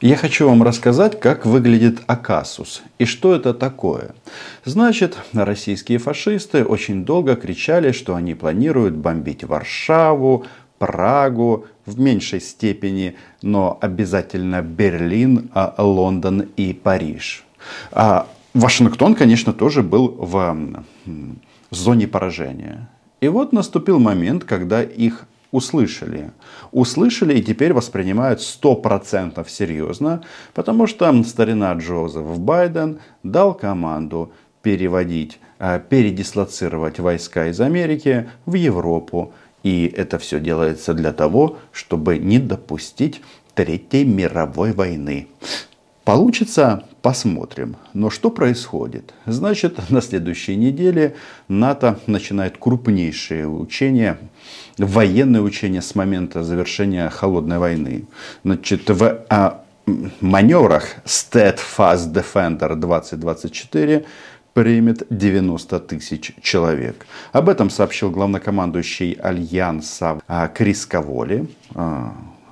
Я хочу вам рассказать, как выглядит Акасус и что это такое. Значит, российские фашисты очень долго кричали, что они планируют бомбить Варшаву, Прагу, в меньшей степени, но обязательно Берлин, а Лондон и Париж. А Вашингтон, конечно, тоже был в зоне поражения. И вот наступил момент, когда их услышали. Услышали и теперь воспринимают 100% серьезно, потому что старина Джозеф Байден дал команду переводить, э, передислоцировать войска из Америки в Европу. И это все делается для того, чтобы не допустить Третьей мировой войны. Получится, посмотрим. Но что происходит? Значит, на следующей неделе НАТО начинает крупнейшие учения, военные учения с момента завершения холодной войны. Значит, в а, маневрах Steadfast Defender 2024 примет 90 тысяч человек. Об этом сообщил главнокомандующий Альянса а, Крис Каволи.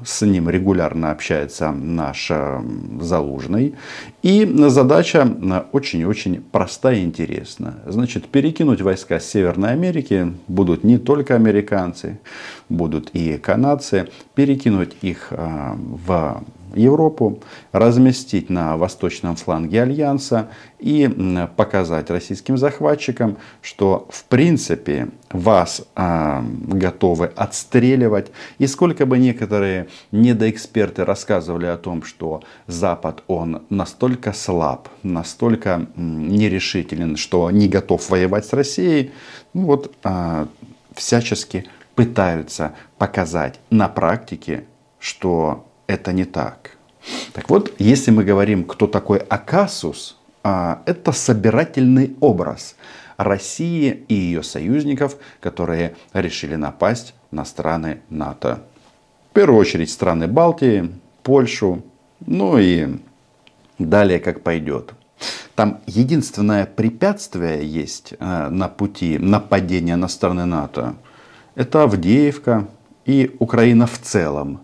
С ним регулярно общается наш э, Залужный. И задача э, очень-очень простая и интересная. Значит, перекинуть войска с Северной Америки будут не только американцы, будут и канадцы. Перекинуть их э, в Европу, разместить на восточном фланге Альянса и показать российским захватчикам, что в принципе вас э, готовы отстреливать. И сколько бы некоторые недоэксперты рассказывали о том, что Запад он настолько слаб, настолько нерешителен, что не готов воевать с Россией, ну вот э, всячески пытаются показать на практике, что это не так. Так вот, если мы говорим, кто такой Акасус, а, это собирательный образ России и ее союзников, которые решили напасть на страны НАТО. В первую очередь страны Балтии, Польшу, ну и далее как пойдет. Там единственное препятствие есть э, на пути нападения на страны НАТО. Это Авдеевка и Украина в целом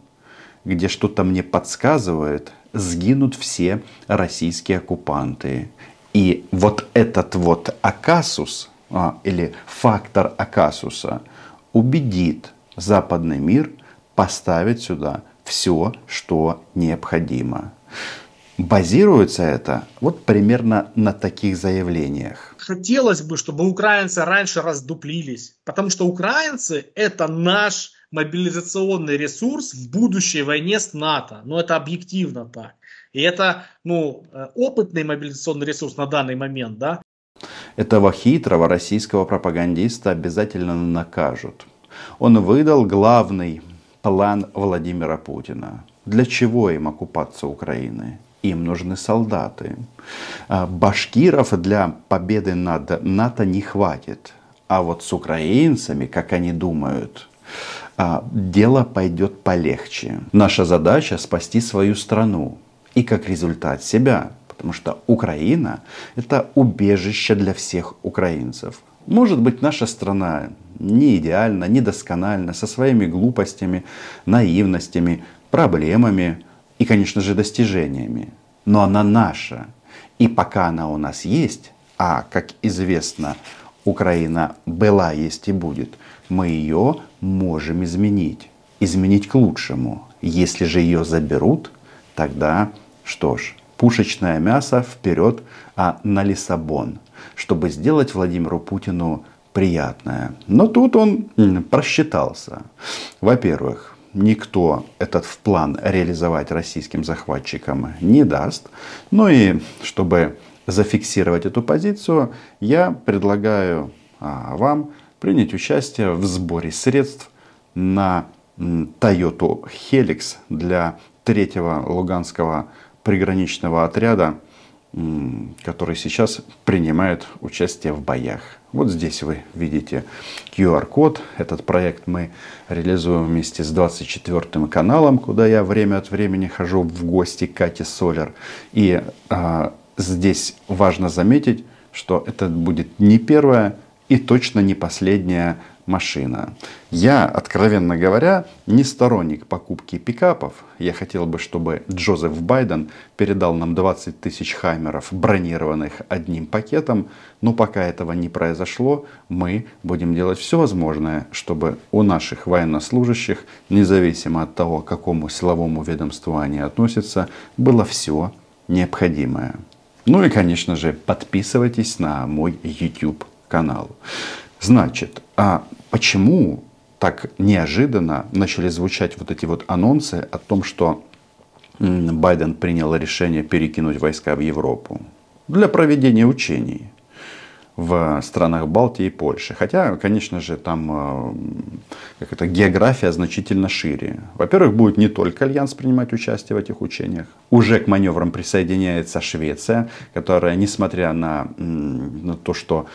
где что-то мне подсказывает, сгинут все российские оккупанты. И вот этот вот Акасус, а, или фактор Акасуса, убедит западный мир поставить сюда все, что необходимо. Базируется это вот примерно на таких заявлениях. Хотелось бы, чтобы украинцы раньше раздуплились, потому что украинцы это наш мобилизационный ресурс в будущей войне с НАТО. Но это объективно так. И это ну, э, опытный мобилизационный ресурс на данный момент. Да? Этого хитрого российского пропагандиста обязательно накажут. Он выдал главный план Владимира Путина. Для чего им оккупация Украины? Им нужны солдаты. А башкиров для победы над НАТО не хватит. А вот с украинцами, как они думают, а, дело пойдет полегче. Наша задача спасти свою страну и как результат себя, потому что Украина это убежище для всех украинцев. Может быть, наша страна не идеальна, недоскональна, со своими глупостями, наивностями, проблемами и, конечно же, достижениями. Но она наша. И пока она у нас есть, а, как известно, Украина была, есть и будет, мы ее можем изменить. Изменить к лучшему. Если же ее заберут, тогда что ж, пушечное мясо вперед, а на Лиссабон, чтобы сделать Владимиру Путину приятное. Но тут он просчитался. Во-первых, никто этот план реализовать российским захватчикам не даст. Ну и чтобы зафиксировать эту позицию, я предлагаю а, вам принять участие в сборе средств на Toyota Helix для третьего Луганского приграничного отряда, который сейчас принимает участие в боях. Вот здесь вы видите QR-код. Этот проект мы реализуем вместе с 24 каналом, куда я время от времени хожу в гости к Кате Солер. И а, здесь важно заметить, что это будет не первая и точно не последняя машина. Я, откровенно говоря, не сторонник покупки пикапов. Я хотел бы, чтобы Джозеф Байден передал нам 20 тысяч хаммеров, бронированных одним пакетом. Но пока этого не произошло, мы будем делать все возможное, чтобы у наших военнослужащих, независимо от того, к какому силовому ведомству они относятся, было все необходимое. Ну и, конечно же, подписывайтесь на мой YouTube канал. Значит, а почему так неожиданно начали звучать вот эти вот анонсы о том, что Байден принял решение перекинуть войска в Европу для проведения учений в странах Балтии и Польши. Хотя, конечно же, там э, как это, география значительно шире. Во-первых, будет не только Альянс принимать участие в этих учениях. Уже к маневрам присоединяется Швеция, которая, несмотря на, на то, что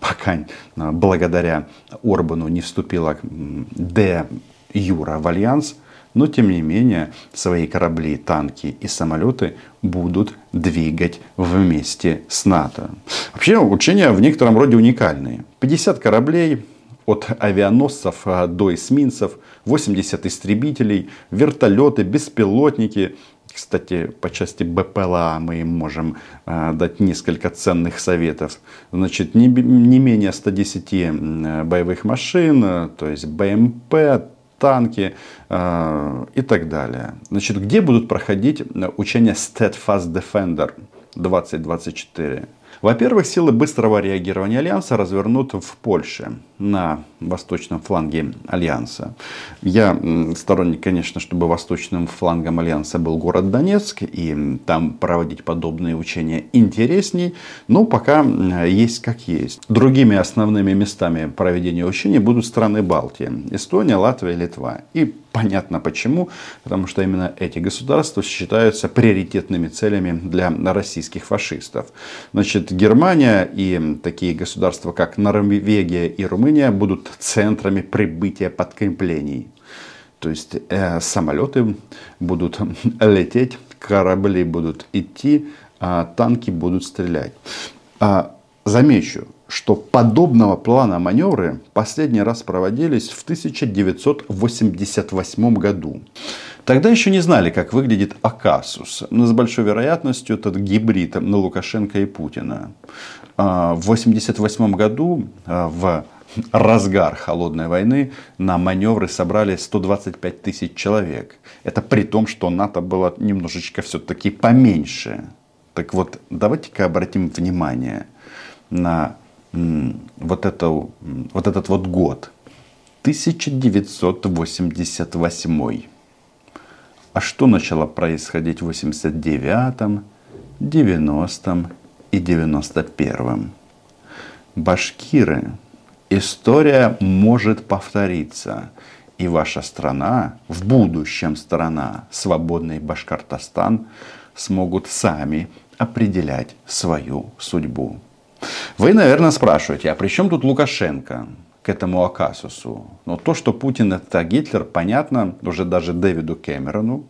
пока благодаря Орбану не вступила де-юре в Альянс, но тем не менее свои корабли, танки и самолеты будут двигать вместе с НАТО. Вообще учения в некотором роде уникальные. 50 кораблей, от авианосцев до эсминцев, 80 истребителей, вертолеты, беспилотники. Кстати, по части БПЛА мы им можем э, дать несколько ценных советов. Значит, не, не менее 110 боевых машин, э, то есть БМП, танки э, и так далее. Значит, где будут проходить учения Steadfast Defender 2024? Во-первых, силы быстрого реагирования Альянса развернут в Польше, на восточном фланге Альянса. Я сторонник, конечно, чтобы восточным флангом Альянса был город Донецк, и там проводить подобные учения интересней, но пока есть как есть. Другими основными местами проведения учений будут страны Балтии, Эстония, Латвия, Литва. И Понятно почему. Потому что именно эти государства считаются приоритетными целями для российских фашистов. Значит, Германия и такие государства, как Норвегия и Румыния, будут центрами прибытия подкреплений. То есть э, самолеты будут лететь, корабли будут идти, а танки будут стрелять. А, замечу, что подобного плана маневры последний раз проводились в 1988 году. Тогда еще не знали, как выглядит Акасус. Но с большой вероятностью этот гибрид на Лукашенко и Путина. А, в 1988 году а, в разгар холодной войны на маневры собрали 125 тысяч человек. Это при том, что НАТО было немножечко все-таки поменьше. Так вот, давайте-ка обратим внимание на вот, это, вот этот вот год. 1988. А что начало происходить в 89-м, 90-м и 91-м? Башкиры. История может повториться. И ваша страна, в будущем страна, свободный Башкортостан, смогут сами определять свою судьбу. Вы, наверное, спрашиваете, а при чем тут Лукашенко к этому Акасусу? Но то, что Путин это Гитлер, понятно уже даже Дэвиду Кэмерону.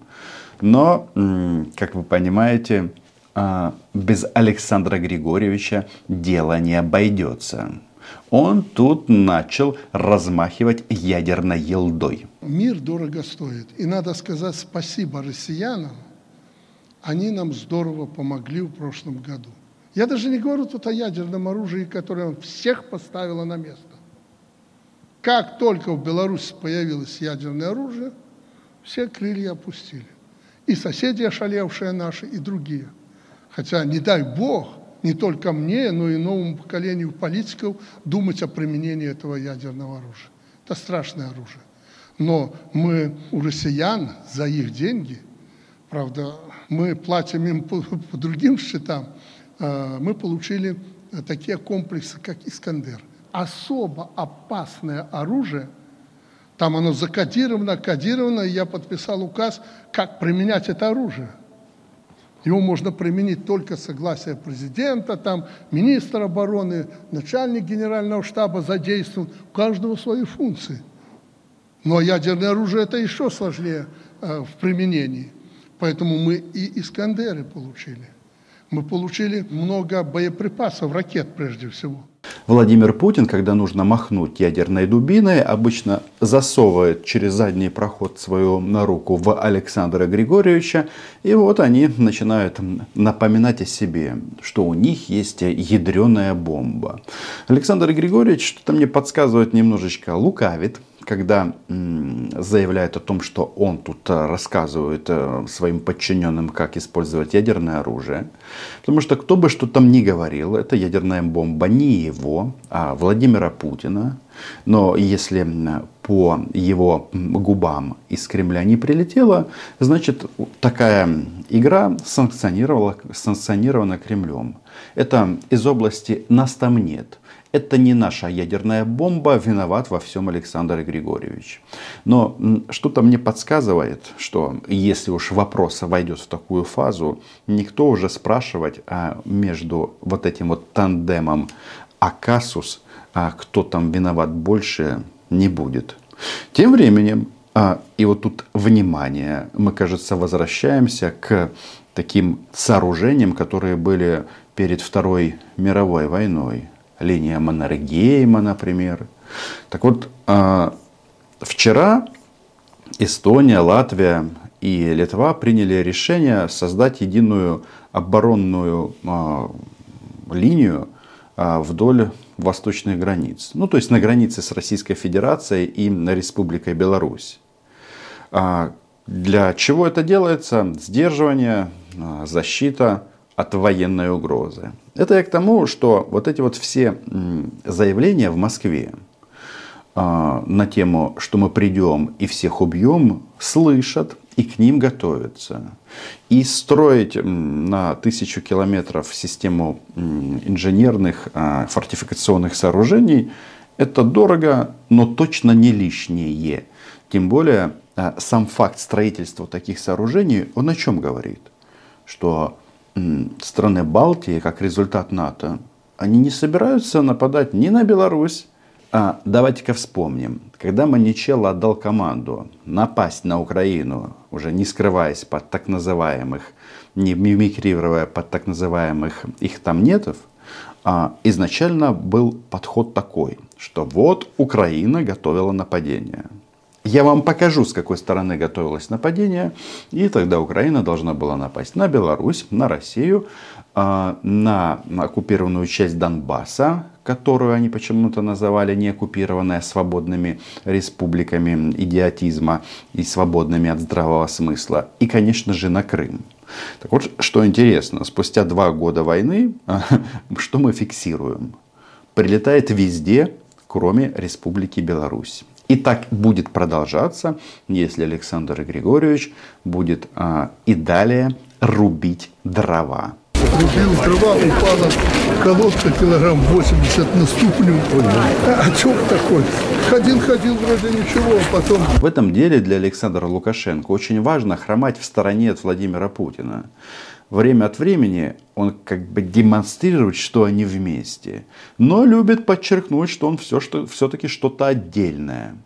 Но, как вы понимаете, а, без Александра Григорьевича дело не обойдется. Он тут начал размахивать ядерной елдой. Мир дорого стоит. И надо сказать спасибо россиянам. Они нам здорово помогли в прошлом году. Я даже не говорю тут о ядерном оружии, которое всех поставило на место. Как только в Беларуси появилось ядерное оружие, все крылья опустили. И соседи ошалевшие наши, и другие. Хотя, не дай Бог, не только мне, но и новому поколению политиков думать о применении этого ядерного оружия. Это страшное оружие. Но мы у россиян за их деньги, правда, мы платим им по, по другим счетам, мы получили э, такие комплексы, как «Искандер». Особо опасное оружие, там оно закодировано, кодировано, и я подписал указ, как применять это оружие. Его можно применить только согласие президента, там, министр обороны, начальник генерального штаба задействован, у каждого свои функции. Но ядерное оружие это еще сложнее э, в применении. Поэтому мы и Искандеры получили мы получили много боеприпасов, ракет прежде всего. Владимир Путин, когда нужно махнуть ядерной дубиной, обычно засовывает через задний проход свою на руку в Александра Григорьевича. И вот они начинают напоминать о себе, что у них есть ядреная бомба. Александр Григорьевич что-то мне подсказывает немножечко лукавит, когда заявляет о том, что он тут э, рассказывает э, своим подчиненным, как использовать ядерное оружие. Потому что кто бы что там ни говорил, это ядерная бомба не его, а Владимира Путина. Но если по его губам из Кремля не прилетело, значит такая игра санкционирована Кремлем. Это из области «нас там нет» это не наша ядерная бомба, виноват во всем Александр Григорьевич. Но что-то мне подсказывает, что если уж вопрос войдет в такую фазу, никто уже спрашивать а между вот этим вот тандемом Акасус, а кто там виноват больше, не будет. Тем временем, а, и вот тут внимание, мы, кажется, возвращаемся к таким сооружениям, которые были перед Второй мировой войной линия Маннергейма, например. Так вот, а, вчера Эстония, Латвия и Литва приняли решение создать единую оборонную а, линию а, вдоль восточных границ. Ну, то есть на границе с Российской Федерацией и Республикой Беларусь. Для чего это делается? Сдерживание, защита от военной угрозы. Это я к тому, что вот эти вот все заявления в Москве а, на тему, что мы придем и всех убьем, слышат и к ним готовятся. И строить на тысячу километров систему инженерных а, фортификационных сооружений – это дорого, но точно не лишнее. Тем более а, сам факт строительства таких сооружений, он о чем говорит? Что страны Балтии, как результат НАТО, они не собираются нападать ни на Беларусь, а давайте-ка вспомним, когда Маничелло отдал команду напасть на Украину, уже не скрываясь под так называемых, не мимикрируя под так называемых их там нетов, а изначально был подход такой, что вот Украина готовила нападение. Я вам покажу, с какой стороны готовилось нападение. И тогда Украина должна была напасть на Беларусь, на Россию, а, на оккупированную часть Донбасса, которую они почему-то называли не оккупированная свободными республиками идиотизма и свободными от здравого смысла. И, конечно же, на Крым. Так вот, что интересно, спустя два года войны, что мы фиксируем? Прилетает везде, кроме Республики Беларусь. И так будет продолжаться, если Александр Григорьевич будет а, и далее рубить дрова. Рубил дрова, упала колодка килограмм 80 на ступню. А, о такой? Ходил-ходил, вроде ничего, а потом... В этом деле для Александра Лукашенко очень важно хромать в стороне от Владимира Путина время от времени он как бы демонстрирует, что они вместе, но любит подчеркнуть, что он все, что, все-таки что-то отдельное.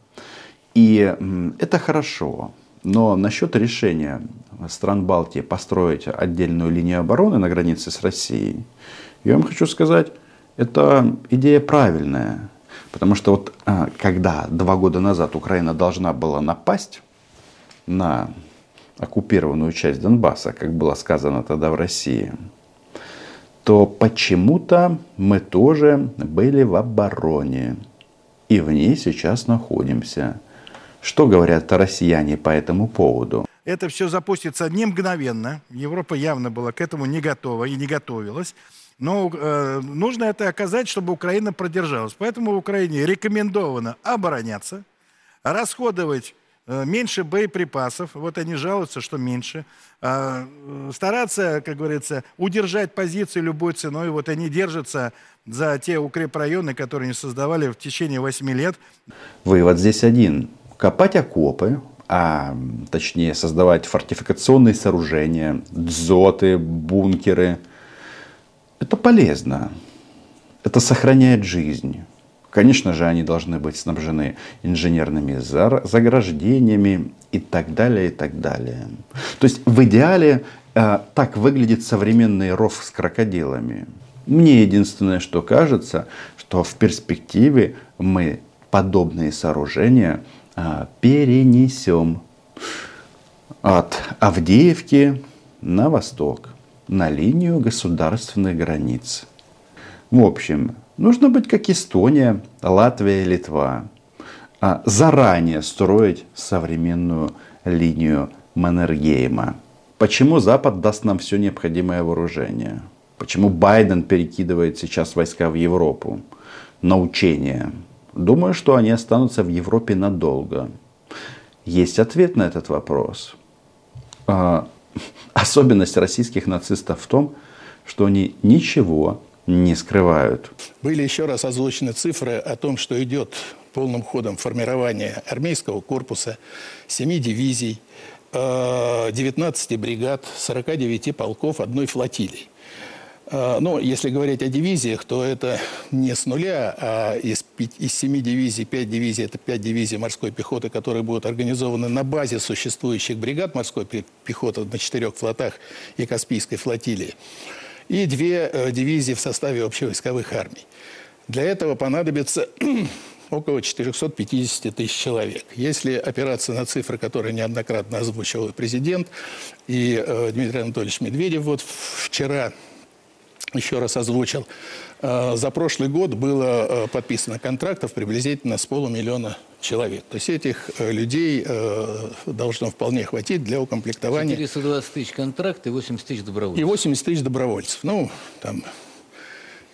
И это хорошо. Но насчет решения стран Балтии построить отдельную линию обороны на границе с Россией, я вам хочу сказать, это идея правильная. Потому что вот а, когда два года назад Украина должна была напасть на оккупированную часть Донбасса, как было сказано тогда в России, то почему-то мы тоже были в обороне. И в ней сейчас находимся. Что говорят россияне по этому поводу? Это все запустится не мгновенно. Европа явно была к этому не готова и не готовилась. Но э, нужно это оказать, чтобы Украина продержалась. Поэтому Украине рекомендовано обороняться, расходовать Э, меньше боеприпасов, вот они жалуются, что меньше. А, э, стараться, как говорится, удержать позиции любой ценой. Вот они держатся за те укрепрайоны, которые они создавали в течение 8 лет. Вывод здесь один. Копать окопы, а точнее создавать фортификационные сооружения, дзоты, бункеры. Это полезно. Это сохраняет жизнь. Конечно же, они должны быть снабжены инженерными заграждениями и так далее, и так далее. То есть в идеале э, так выглядит современный ров с крокодилами. Мне единственное, что кажется, что в перспективе мы подобные сооружения перенесем от Авдеевки на восток, на линию государственных границ. В общем, нужно быть как Эстония, Латвия Литва. А заранее строить современную линию Маннергейма. Почему Запад даст нам все необходимое вооружение? Почему Байден перекидывает сейчас войска в Европу на учения? Думаю, что они останутся в Европе надолго. Есть ответ на этот вопрос. А, особенность российских нацистов в том, что они ничего не скрывают. Были еще раз озвучены цифры о том, что идет полным ходом формирование армейского корпуса, 7 дивизий, 19 э, бригад, 49 полков одной флотилии. Э, но если говорить о дивизиях, то это не с нуля, а из, из 7 дивизий 5 дивизий – это 5 дивизий морской пехоты, которые будут организованы на базе существующих бригад морской пехоты на четырех флотах и Каспийской флотилии и две э, дивизии в составе общевойсковых армий. Для этого понадобится около 450 тысяч человек. Если опираться на цифры, которые неоднократно озвучивал президент и э, Дмитрий Анатольевич Медведев вот вчера еще раз озвучил, э, за прошлый год было э, подписано контрактов приблизительно с полумиллиона человек. То есть этих э, людей должно вполне хватить для укомплектования. 420 тысяч контрактов и 80 тысяч добровольцев. И 80 тысяч добровольцев. Ну, там...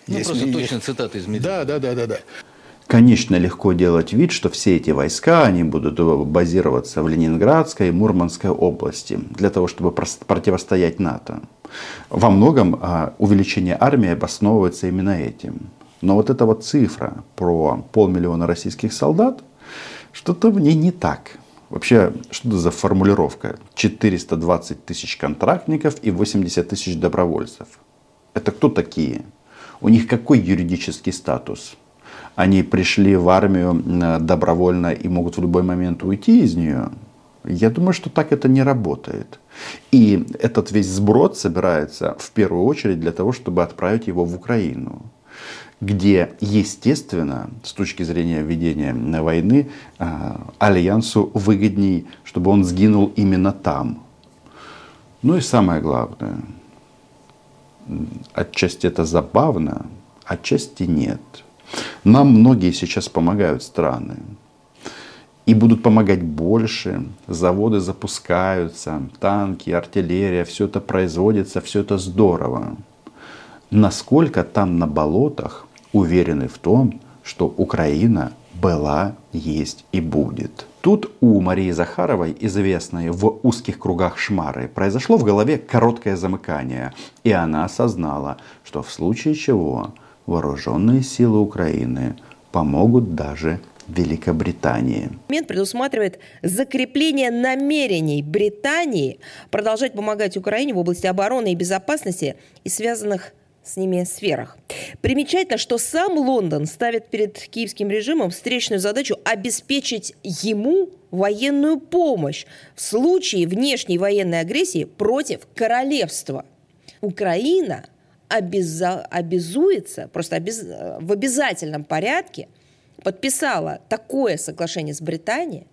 Ну, просто точно цитата из Медведева. Да, да, да, да, да. Конечно, легко делать вид, что все эти войска, они будут базироваться в Ленинградской и Мурманской области для того, чтобы противостоять НАТО. Во многом а, увеличение армии обосновывается именно этим. Но вот эта вот цифра про полмиллиона российских солдат – что-то в ней не так. Вообще, что это за формулировка? 420 тысяч контрактников и 80 тысяч добровольцев. Это кто такие? У них какой юридический статус? Они пришли в армию добровольно и могут в любой момент уйти из нее? Я думаю, что так это не работает. И этот весь сброд собирается в первую очередь для того, чтобы отправить его в Украину где, естественно, с точки зрения ведения войны, а, Альянсу выгодней, чтобы он сгинул именно там. Ну и самое главное, отчасти это забавно, отчасти нет. Нам многие сейчас помогают страны. И будут помогать больше. Заводы запускаются, танки, артиллерия, все это производится, все это здорово насколько там на болотах уверены в том, что Украина была, есть и будет. Тут у Марии Захаровой, известной в узких кругах шмары, произошло в голове короткое замыкание, и она осознала, что в случае чего вооруженные силы Украины помогут даже Великобритании. Момент предусматривает закрепление намерений Британии продолжать помогать Украине в области обороны и безопасности и связанных с ними сферах. Примечательно, что сам Лондон ставит перед киевским режимом встречную задачу обеспечить ему военную помощь в случае внешней военной агрессии против королевства. Украина обяза- обязуется, просто обез- в обязательном порядке подписала такое соглашение с Британией,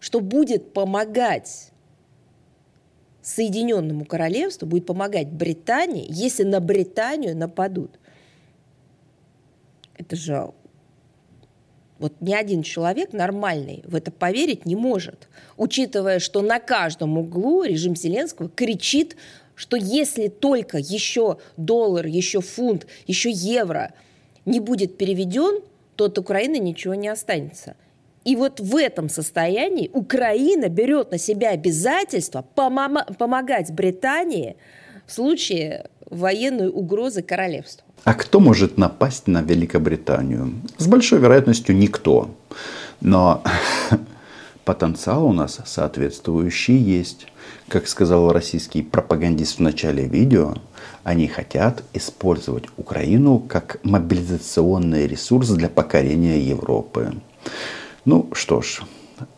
что будет помогать Соединенному Королевству будет помогать Британии, если на Британию нападут. Это же вот ни один человек нормальный в это поверить не может, учитывая, что на каждом углу режим Зеленского кричит, что если только еще доллар, еще фунт, еще евро не будет переведен, то от Украины ничего не останется. И вот в этом состоянии Украина берет на себя обязательство помогать Британии в случае военной угрозы королевству. А кто может напасть на Великобританию? С большой вероятностью никто. Но потенциал у нас соответствующий есть. Как сказал российский пропагандист в начале видео, они хотят использовать Украину как мобилизационный ресурс для покорения Европы. Ну что ж,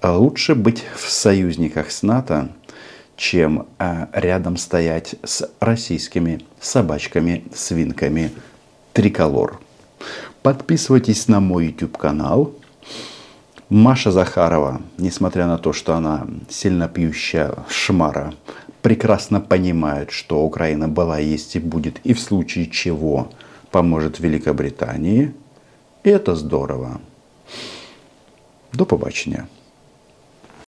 лучше быть в союзниках с НАТО, чем а, рядом стоять с российскими собачками, свинками, Триколор. Подписывайтесь на мой YouTube канал. Маша Захарова, несмотря на то, что она сильно пьющая шмара, прекрасно понимает, что Украина была, есть и будет, и в случае чего поможет Великобритании. И это здорово. До побачення.